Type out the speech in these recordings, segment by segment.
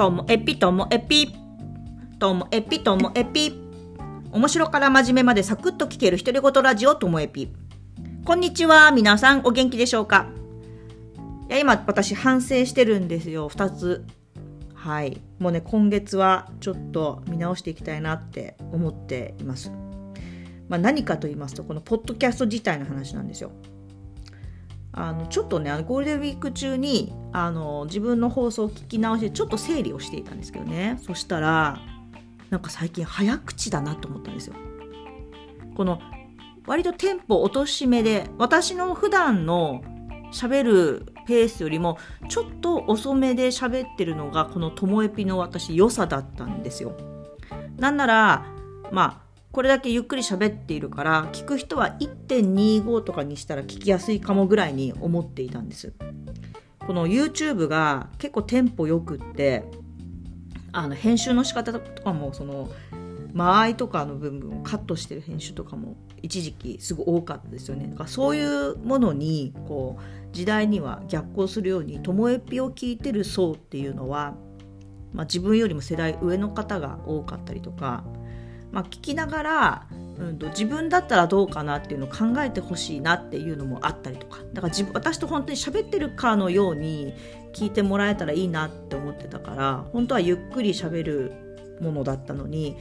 ともエピともエピともエピともエピ。面白から真面目までサクッと聞ける独り言ラジオともエピ。こんにちは。皆さんお元気でしょうか？いや今私反省してるんですよ。2つ。はい。もうね今月はちょっと見直していきたいなって思っています。まあ、何かと言いますとこのポッドキャスト自体の話なんですよ。あのちょっとねゴールデンウィーク中にあの自分の放送を聞き直してちょっと整理をしていたんですけどねそしたらなんか最近早口だなと思ったんですよ。この割とテンポ落とし目で私の普段の喋るペースよりもちょっと遅めで喋ってるのがこのともえぴの私良さだったんですよ。なんならまあこれだけゆっくり喋っているから聞く人は1.25とかにしたら聞きやすいかもぐらいに思っていたんです。この YouTube が結構テンポよくってあの編集の仕方とかもその間合いとかの部分をカットしてる編集とかも一時期すごい多かったですよね。だからそういうものにこう時代には逆行するように「ともえぴ」を聞いてる層っていうのは、まあ、自分よりも世代上の方が多かったりとかまあ、聞きながら、うんと、自分だったらどうかなっていうのを考えてほしいなっていうのもあったりとか。だから自分私と本当に喋ってるかのように聞いてもらえたらいいなって思ってたから本当はゆっくり喋るものだったのに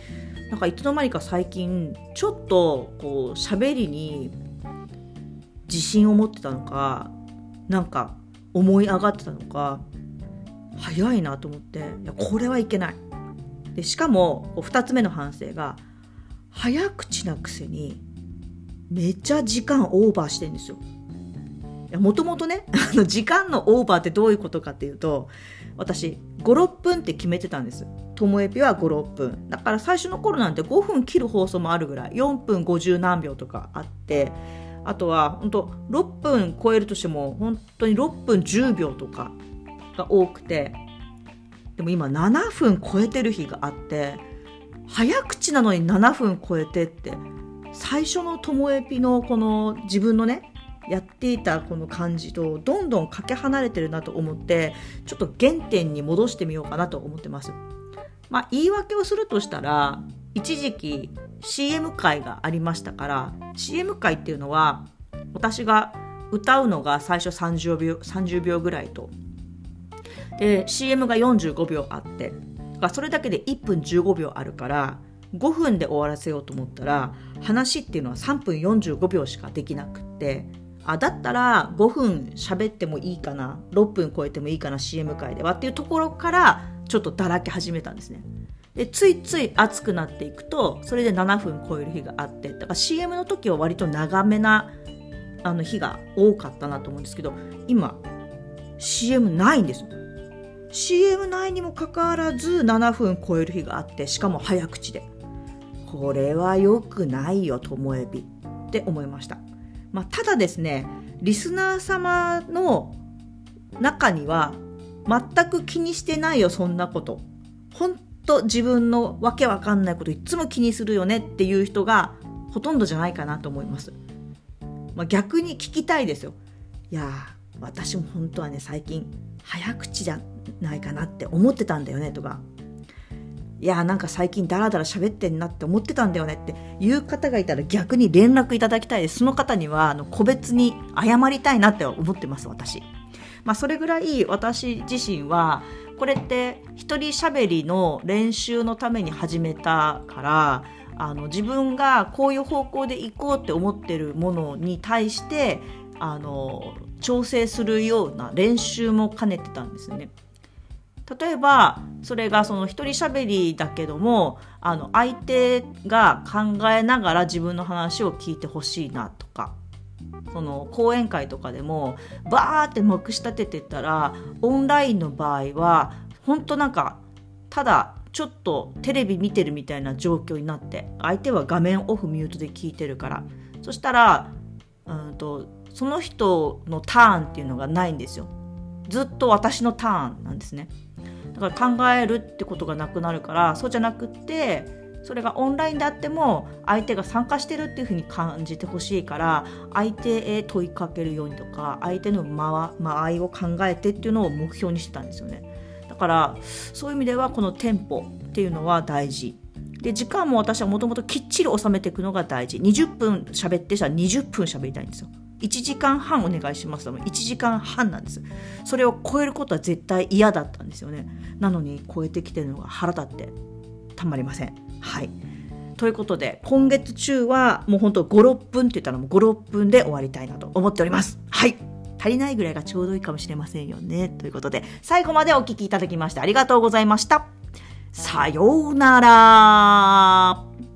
なんかいつの間にか最近ちょっとこう喋りに自信を持ってたのかなんか思い上がってたのか早いなと思っていやこれはいけない。でしかも2つ目の反省が早口なくせにめっちゃ時間オーバーしてんですよ。もともとね あの時間のオーバーってどういうことかっていうと私56分って決めてたんです。ともえぴは56分だから最初の頃なんて5分切る放送もあるぐらい4分50何秒とかあってあとは本当6分超えるとしても本当に6分10秒とかが多くてでも今7分超えてる日があって早口なのに7分超えてって最初のともえぴのこの自分のねやっていたこの感じとどんどんかけ離れてるなと思ってちょっと原点に戻してみようかなと思ってます。まあ、言い訳をするとしたら一時期 CM 会がありましたから CM 会っていうのは私が歌うのが最初30秒 ,30 秒ぐらいとで CM が45秒あってそれだけで1分15秒あるから5分で終わらせようと思ったら話っていうのは3分45秒しかできなくってあだったら5分喋ってもいいかな6分超えてもいいかな CM 界ではっていうところからちょっとだらけ始めたんですね。でついつい熱くなっていくとそれで7分超える日があってだから CM の時は割と長めなあの日が多かったなと思うんですけど今 CM ないんですよ CM 内にもかかわらず7分超える日があってしかも早口で。これは良くないよともえびって思いました、まあ、ただですねリスナー様の中には全く気にしてないよそんなこと。本当自分のわけわかんないこといつも気にするよねっていう人がほとんどじゃないかなと思います、まあ、逆に聞きたいですよ。いや私も本当はね最近早口じゃないかなって思ってたんだよねとか。いやなんか最近ダラダラ喋ってんなって思ってたんだよねっていう方がいたら逆に連絡いただきたいですその方にはあの個別に謝りたいなって思ってます私。まあそれぐらい私自身はこれって一人喋りの練習のために始めたからあの自分がこういう方向で行こうって思ってるものに対してあの調整するような練習も兼ねてたんですね。例えばそれがその一人喋りだけどもあの相手が考えながら自分の話を聞いてほしいなとかその講演会とかでもバーってまくし立ててたらオンラインの場合は本当なんかただちょっとテレビ見てるみたいな状況になって相手は画面オフミュートで聞いてるからそしたらうんとその人のターンっていうのがないんですよ。ずっと私のターンなんですね。だから考えるってことがなくなるからそうじゃなくってそれがオンラインであっても相手が参加してるっていうふうに感じてほしいから相手へ問いかけるようにとか相手の間間合いを考えてっていうのを目標にしてたんですよね。だからそういう意味ではこのテンポっていうのは大事。で時間も私はもともときっちり収めていくのが大事。20分喋ってしたら20分喋りたいんですよ。1時間半お願いします。と1時間半なんです。それを超えることは絶対嫌だったんですよね。なのに超えてきてるのが腹立ってたまりません。はい。ということで今月中はもうほんと56分って言ったらもう56分で終わりたいなと思っております。はい。足りないぐらいがちょうどいいかもしれませんよね。ということで最後までお聴きいただきましてありがとうございました。さようなら。